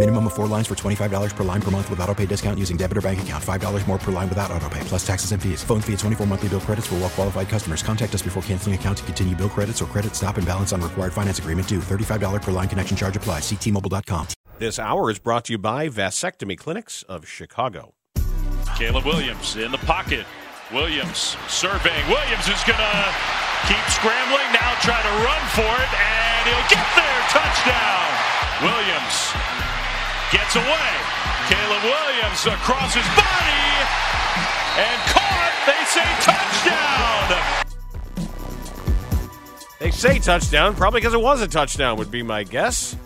Minimum of four lines for $25 per line per month with auto pay discount using debit or bank account. $5 more per line without auto pay, plus taxes and fees. Phone fee at 24 monthly bill credits for well qualified customers. Contact us before canceling account to continue bill credits or credit stop and balance on required finance agreement due. $35 per line connection charge applies. Ctmobile.com. This hour is brought to you by Vasectomy Clinics of Chicago. Caleb Williams in the pocket. Williams surveying. Williams is going to keep scrambling, now try to run for it, and he'll get there. Touchdown. Williams gets away. Caleb Williams across his body and caught. They say touchdown. They say touchdown, probably because it was a touchdown, would be my guess.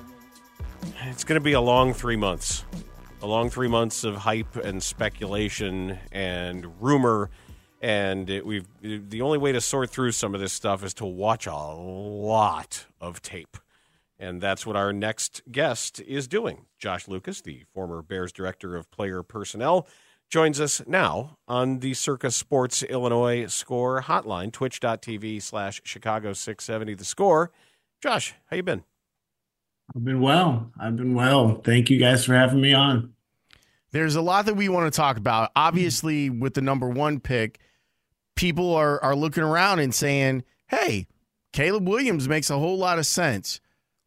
It's going to be a long three months. A long three months of hype and speculation and rumor. And it, we've the only way to sort through some of this stuff is to watch a lot of tape. And that's what our next guest is doing. Josh Lucas, the former Bears director of player personnel, joins us now on the Circa Sports Illinois score hotline, twitch.tv slash Chicago 670 the score. Josh, how you been? I've been well. I've been well. Thank you guys for having me on. There's a lot that we want to talk about. Obviously, with the number one pick, people are are looking around and saying, "Hey, Caleb Williams makes a whole lot of sense."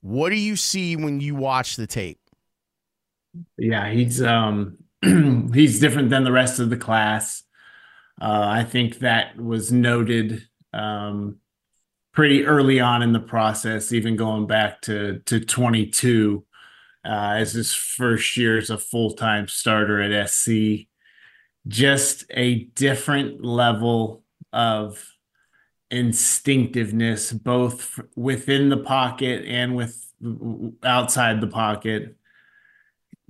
What do you see when you watch the tape? Yeah, he's um he's different than the rest of the class. Uh, I think that was noted um, pretty early on in the process, even going back to to 22 uh, as his first year as a full time starter at SC. Just a different level of instinctiveness, both within the pocket and with outside the pocket.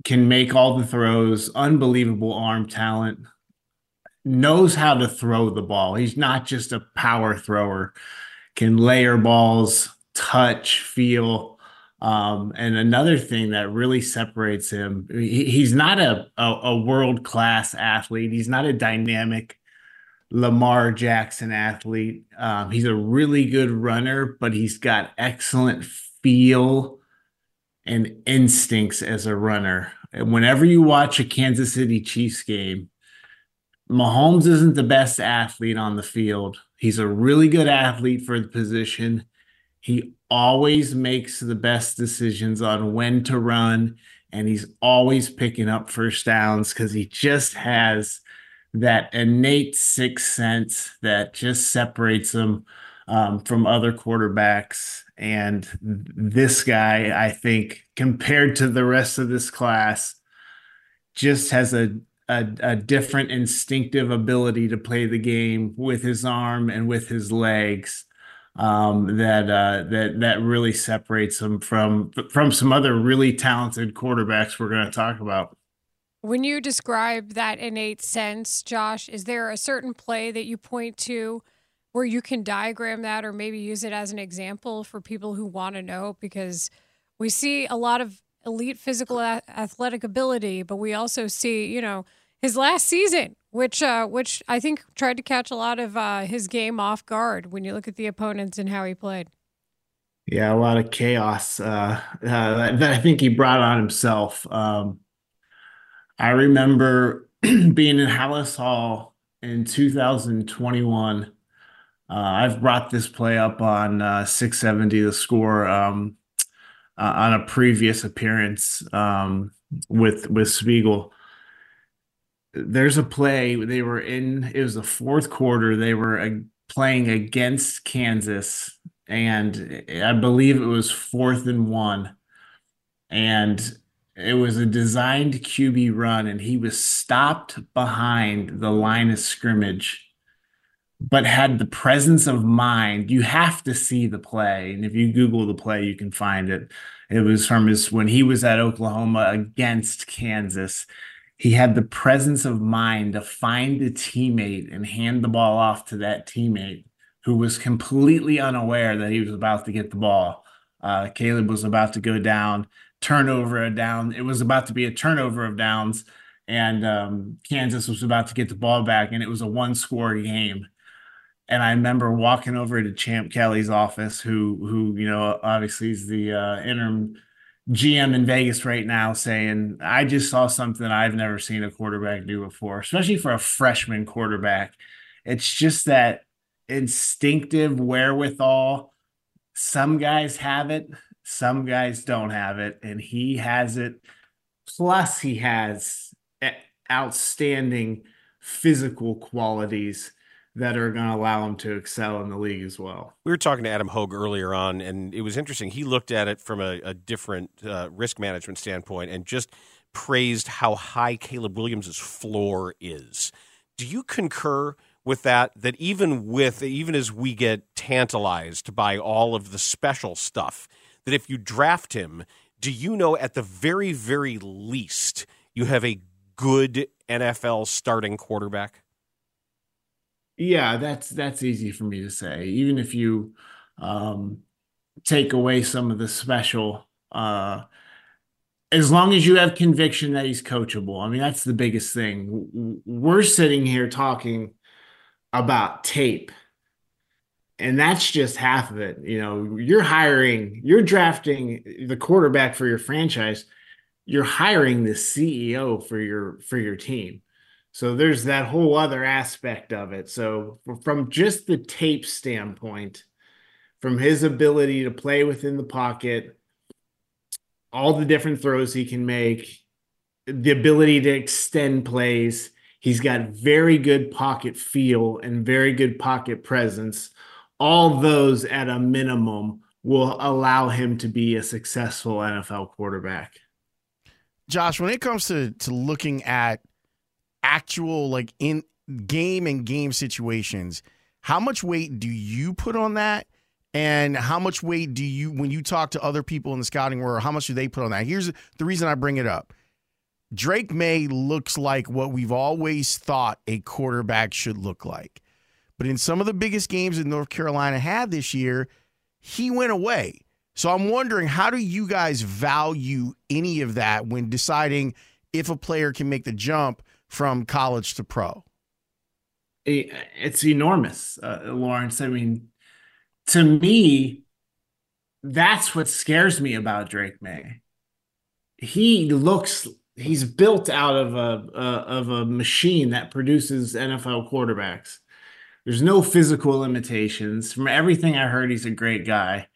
Can make all the throws, unbelievable arm talent, knows how to throw the ball. He's not just a power thrower, can layer balls, touch, feel. Um, and another thing that really separates him, he, he's not a, a, a world class athlete. He's not a dynamic Lamar Jackson athlete. Um, he's a really good runner, but he's got excellent feel and instincts as a runner. And whenever you watch a Kansas City Chiefs game, Mahomes isn't the best athlete on the field. He's a really good athlete for the position. He always makes the best decisions on when to run, and he's always picking up first downs because he just has that innate sixth sense that just separates him um, from other quarterbacks. And this guy, I think, compared to the rest of this class, just has a, a, a different instinctive ability to play the game with his arm and with his legs. Um, that uh, that that really separates him from from some other really talented quarterbacks we're going to talk about. When you describe that innate sense, Josh, is there a certain play that you point to where you can diagram that or maybe use it as an example for people who want to know? Because we see a lot of elite physical athletic ability, but we also see, you know, his last season, which uh, which I think tried to catch a lot of uh, his game off guard when you look at the opponents and how he played. Yeah, a lot of chaos uh, uh that I think he brought on himself. Um, I remember being in Halas Hall in 2021. Uh, I've brought this play up on uh, 670 the score um, uh, on a previous appearance um, with with Spiegel. There's a play they were in. It was the fourth quarter. They were playing against Kansas, and I believe it was fourth and one. And It was a designed QB run, and he was stopped behind the line of scrimmage, but had the presence of mind. You have to see the play, and if you Google the play, you can find it. It was from his when he was at Oklahoma against Kansas. He had the presence of mind to find a teammate and hand the ball off to that teammate who was completely unaware that he was about to get the ball. Uh, Caleb was about to go down, turnover a down. It was about to be a turnover of downs, and um, Kansas was about to get the ball back, and it was a one score game. And I remember walking over to Champ Kelly's office, who who you know obviously is the uh, interim GM in Vegas right now, saying, "I just saw something I've never seen a quarterback do before, especially for a freshman quarterback." It's just that instinctive wherewithal. Some guys have it, some guys don't have it, and he has it. Plus, he has outstanding physical qualities that are going to allow him to excel in the league as well. We were talking to Adam Hoge earlier on, and it was interesting. He looked at it from a, a different uh, risk management standpoint and just praised how high Caleb Williams' floor is. Do you concur with that? That even with even as we get tantalized by all of the special stuff, that if you draft him, do you know at the very very least you have a good NFL starting quarterback? Yeah, that's that's easy for me to say. Even if you um, take away some of the special, uh, as long as you have conviction that he's coachable. I mean, that's the biggest thing. We're sitting here talking about tape, and that's just half of it. You know, you're hiring, you're drafting the quarterback for your franchise. You're hiring the CEO for your for your team so there's that whole other aspect of it. So from just the tape standpoint, from his ability to play within the pocket, all the different throws he can make, the ability to extend plays, he's got very good pocket feel and very good pocket presence. All those at a minimum will allow him to be a successful NFL quarterback. Josh, when it comes to to looking at actual like in game and game situations, how much weight do you put on that? And how much weight do you, when you talk to other people in the scouting world, how much do they put on that? Here's the reason I bring it up. Drake Maye looks like what we've always thought a quarterback should look like. But in some of the biggest games that North Carolina had this year, he went away. So I'm wondering, how do you guys value any of that when deciding if a player can make the jump from college to pro? It's enormous, uh, Laurence. I mean, to me, that's what scares me about Drake Maye. He looks he's built out of a, a of a machine that produces NFL quarterbacks. There's no physical limitations. From everything I heard, he's a great guy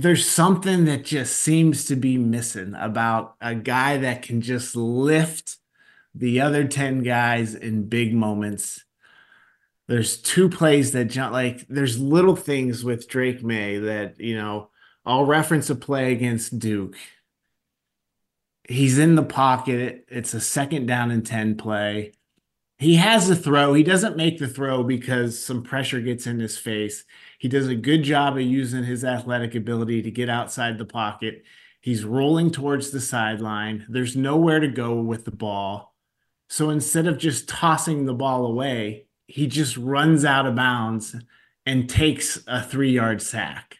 there's something that just seems to be missing about a guy that can just lift the other 10 guys in big moments. There's two plays that jump like there's little things with Drake Maye that, you know, I'll reference a play against Duke. He's in the pocket. It's a second down and 10 play. He has a throw. He doesn't make the throw because some pressure gets in his face. He does a good job of using his athletic ability to get outside the pocket. He's rolling towards the sideline. There's nowhere to go with the ball. So instead of just tossing the ball away, he just runs out of bounds and takes a three yard sack.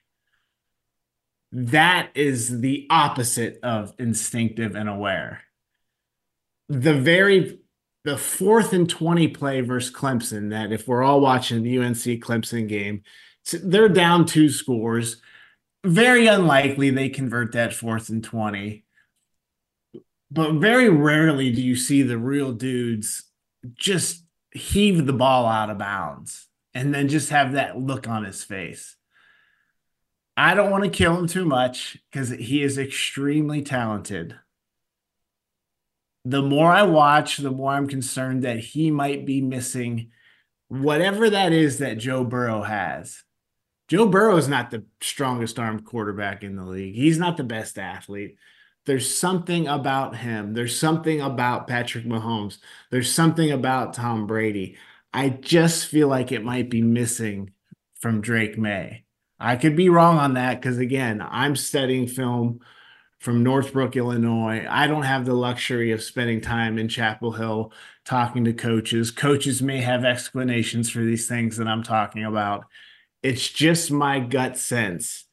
That is the opposite of instinctive and aware. The very the fourth and 20 play versus Clemson, that if we're all watching the UNC Clemson game, they're down two scores. Very unlikely they convert that fourth and 20. But very rarely do you see the real dudes just heave the ball out of bounds and then just have that look on his face. I don't want to kill him too much because he is extremely talented. The more I watch, the more I'm concerned that he might be missing whatever that is that Joe Burrow has. Joe Burrow is not the strongest armed quarterback in the league. He's not the best athlete. there's something about him. There's something about Patrick Mahomes. There's something about Tom Brady. I just feel like it might be missing from Drake Maye. I could be wrong on that because, again, I'm studying film from Northbrook, Illinois. I don't have the luxury of spending time in Chapel Hill talking to coaches. Coaches may have explanations for these things that I'm talking about. It's just my gut sense.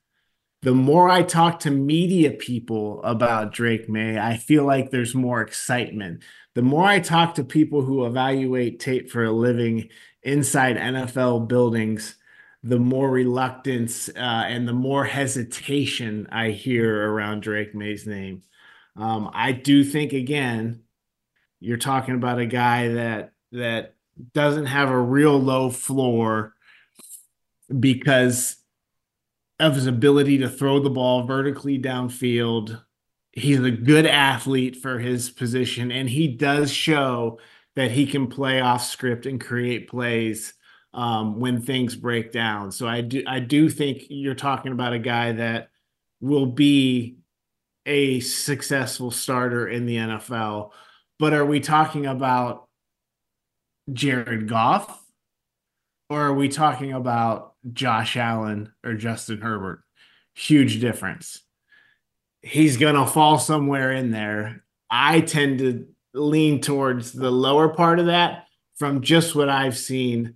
The more I talk to media people about Drake Maye, I feel like there's more excitement. The more I talk to people who evaluate tape for a living inside NFL buildings, the more reluctance uh, and the more hesitation I hear around Drake Maye's name. Um, I do think again, you're talking about a guy that that doesn't have a real low floor because of his ability to throw the ball vertically downfield. He's a good athlete for his position, and he does show that he can play off script and create plays um, when things break down. So I do I do think you're talking about a guy that will be a successful starter in the NFL. But are we talking about Jared Goff? Or are we talking about Josh Allen or Justin Herbert? Huge difference. He's going to fall somewhere in there. I tend to lean towards the lower part of that from just what I've seen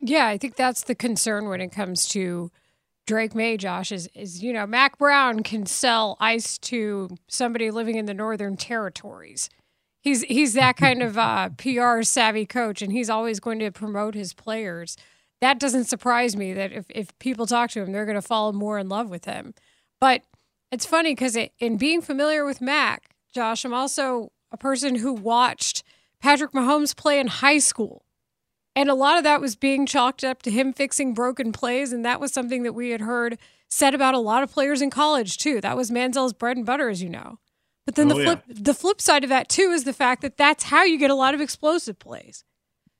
Yeah, I think that's the concern when it comes to Drake Maye, Josh, is, is you know, Mack Brown can sell ice to somebody living in the Northern Territories. He's he's that kind of uh, PR savvy coach, and he's always going to promote his players. That doesn't surprise me that if, if people talk to him, they're going to fall more in love with him. But it's funny because it, in being familiar with Mack, Josh, I'm also a person who watched Patrick Mahomes play in high school. And a lot of that was being chalked up to him fixing broken plays. And that was something that we had heard said about a lot of players in college, too. That was Manziel's bread and butter, as you know. But then oh, the flip yeah. the flip side of that too is the fact that that's how you get a lot of explosive plays.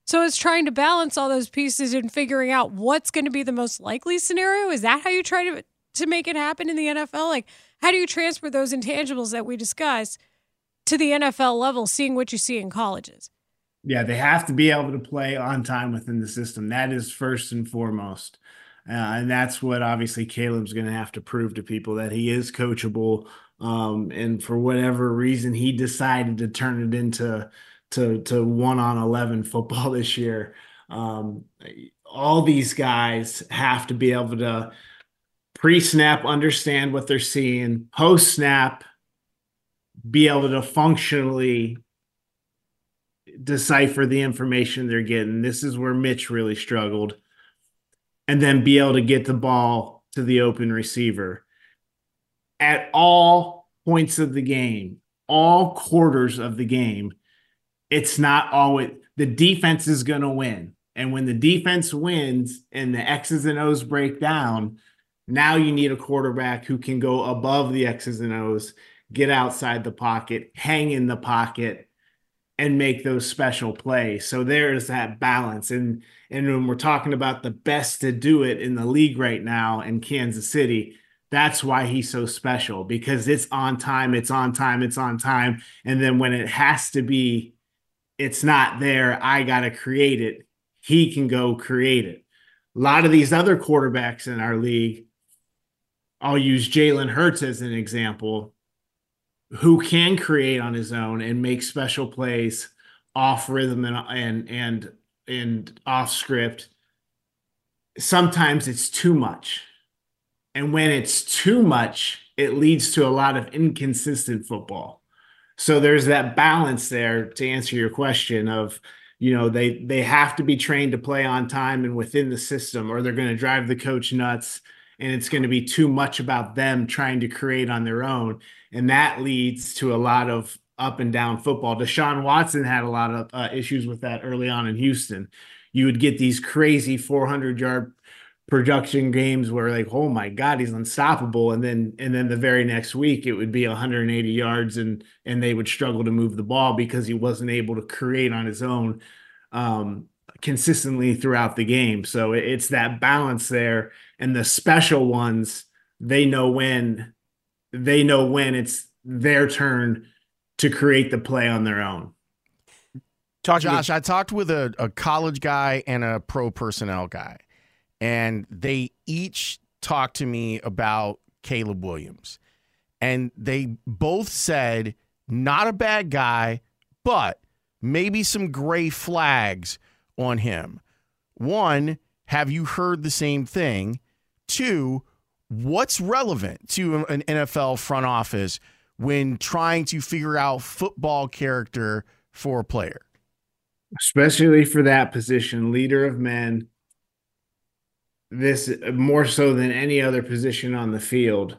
So it's trying to balance all those pieces and figuring out what's going to be the most likely scenario. Is that how you try to to make it happen in the NFL? Like how do you transfer those intangibles that we discussed to the NFL level, seeing what you see in colleges? Yeah, they have to be able to play on time within the system. That is first and foremost. Uh, and that's what obviously Caleb's going to have to prove to people that he is coachable um, and for whatever reason he decided to turn it into to to one on 11 football this year um, all these guys have to be able to pre snap understand what they're seeing, post snap be able to functionally decipher the information they're getting. This is where Mitch really struggled. And then be able to get the ball to the open receiver at all points of the game, all quarters of the game. It's not always the defense is going to win. And when the defense wins and the X's and O's break down, now you need a quarterback who can go above the X's and O's, get outside the pocket, hang in the pocket, and make those special plays. So there's that balance. And and when we're talking about the best to do it in the league right now in Kansas City, that's why he's so special because it's on time, it's on time, it's on time. And then when it has to be, it's not there. I got to create it. He can go create it. A lot of these other quarterbacks in our league, I'll use Jalen Hurts as an example, who can create on his own and make special plays off rhythm and and and and off script. Sometimes it's too much. And when it's too much, it leads to a lot of inconsistent football. So there's that balance there to answer your question of, you know, they they have to be trained to play on time and within the system, or they're going to drive the coach nuts, and it's going to be too much about them trying to create on their own, and that leads to a lot of up and down football. Deshaun Watson had a lot of uh, issues with that early on in Houston. You would get these crazy 400 yard production games where like oh my god he's unstoppable and then and then the very next week it would be 180 yards and and they would struggle to move the ball because he wasn't able to create on his own um consistently throughout the game so it's that balance there and the special ones they know when they know when it's their turn to create the play on their own Talk Josh, I talked with a, a college guy and a pro personnel guy and they each talked to me about Caleb Williams. And they both said, not a bad guy, but maybe some gray flags on him. One, have you heard the same thing? Two, what's relevant to an NFL front office when trying to figure out football character for a player? Especially for that position, leader of men, this more so than any other position on the field,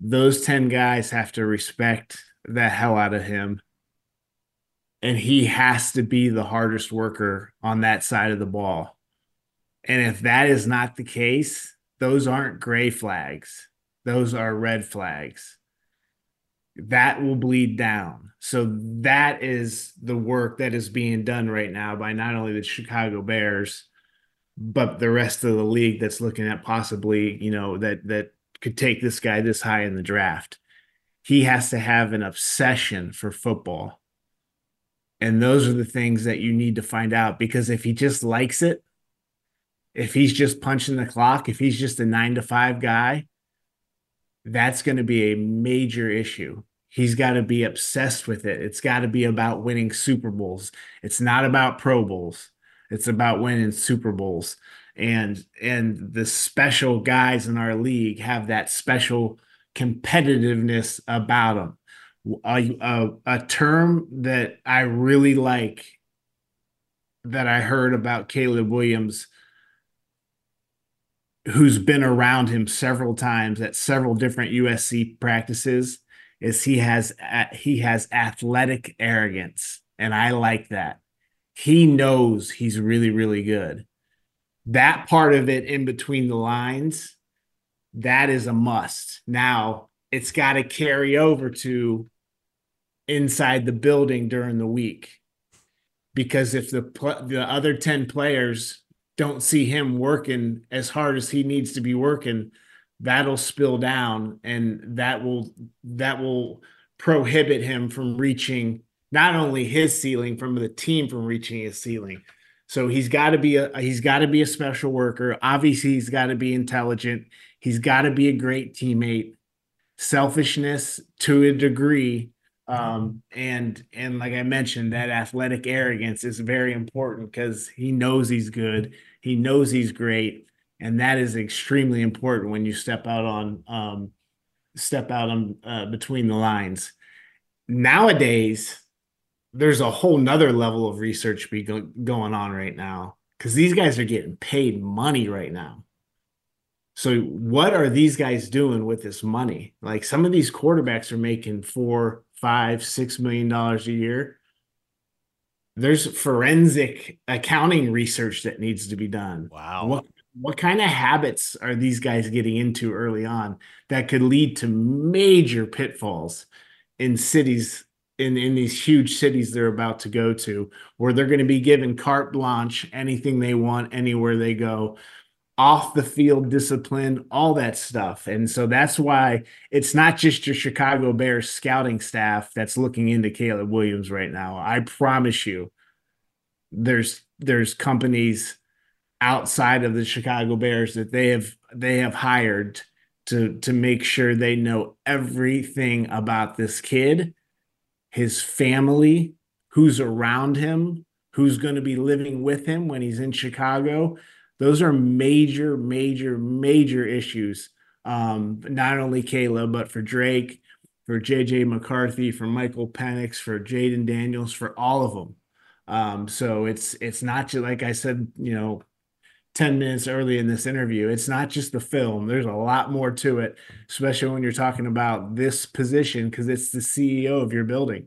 those 10 guys have to respect the hell out of him. And he has to be the hardest worker on that side of the ball. And if that is not the case, those aren't gray flags, those are red flags. That will bleed down. So that is the work that is being done right now by not only the Chicago Bears but the rest of the league that's looking at possibly, you know, that that could take this guy this high in the draft. He has to have an obsession for football. And those are the things that you need to find out because if he just likes it, if he's just punching the clock, if he's just a 9 to 5 guy, that's going to be a major issue. He's got to be obsessed with it. It's got to be about winning Super Bowls. It's not about Pro Bowls. It's about winning Super Bowls. And and the special guys in our league have that special competitiveness about them. A, a, a term that I really like that I heard about Caleb Williams, who's been around him several times at several different USC practices, is he has he has athletic arrogance, and I like that he knows he's really, really good. That part of it in between the lines, that is a must. Now it's got to carry over to inside the building during the week. Because if the the other 10 players don't see him working as hard as he needs to be working, that'll spill down and that will that will prohibit him from reaching not only his ceiling from the team from reaching his ceiling. So he's got to be a he's got to be a special worker. Obviously, he's got to be intelligent. He's got to be a great teammate. Selfishness to a degree, um, and and like I mentioned, that athletic arrogance is very important because he knows he's good. He knows he's great, and that is extremely important when you step out on um, step out on uh, between the lines. Nowadays, there's a whole nother level of research be go- going on right now because these guys are getting paid money right now. So what are these guys doing with this money? Like some of these quarterbacks are making four, five, six million dollars a year. There's forensic accounting research that needs to be done. Wow. What what kind of habits are these guys getting into early on that could lead to major pitfalls in cities in in these huge cities they're about to go to where they're going to be given carte blanche anything they want anywhere they go off the field discipline all that stuff and so that's why it's not just your chicago bears scouting staff that's looking into caleb williams right now i promise you there's there's companies outside of the chicago bears that they have they have hired to to make sure they know everything about this kid his family, who's around him, who's going to be living with him when he's in Chicago. Those are major, major, major issues. Um, not only Caleb, but for Drake, for JJ McCarthy, for Michael Penix, for Jayden Daniels, for all of them. Um, so it's it's not just like I said, you know, 10 minutes early in this interview. It's not just the film. There's a lot more to it, especially when you're talking about this position because it's the CEO of your building.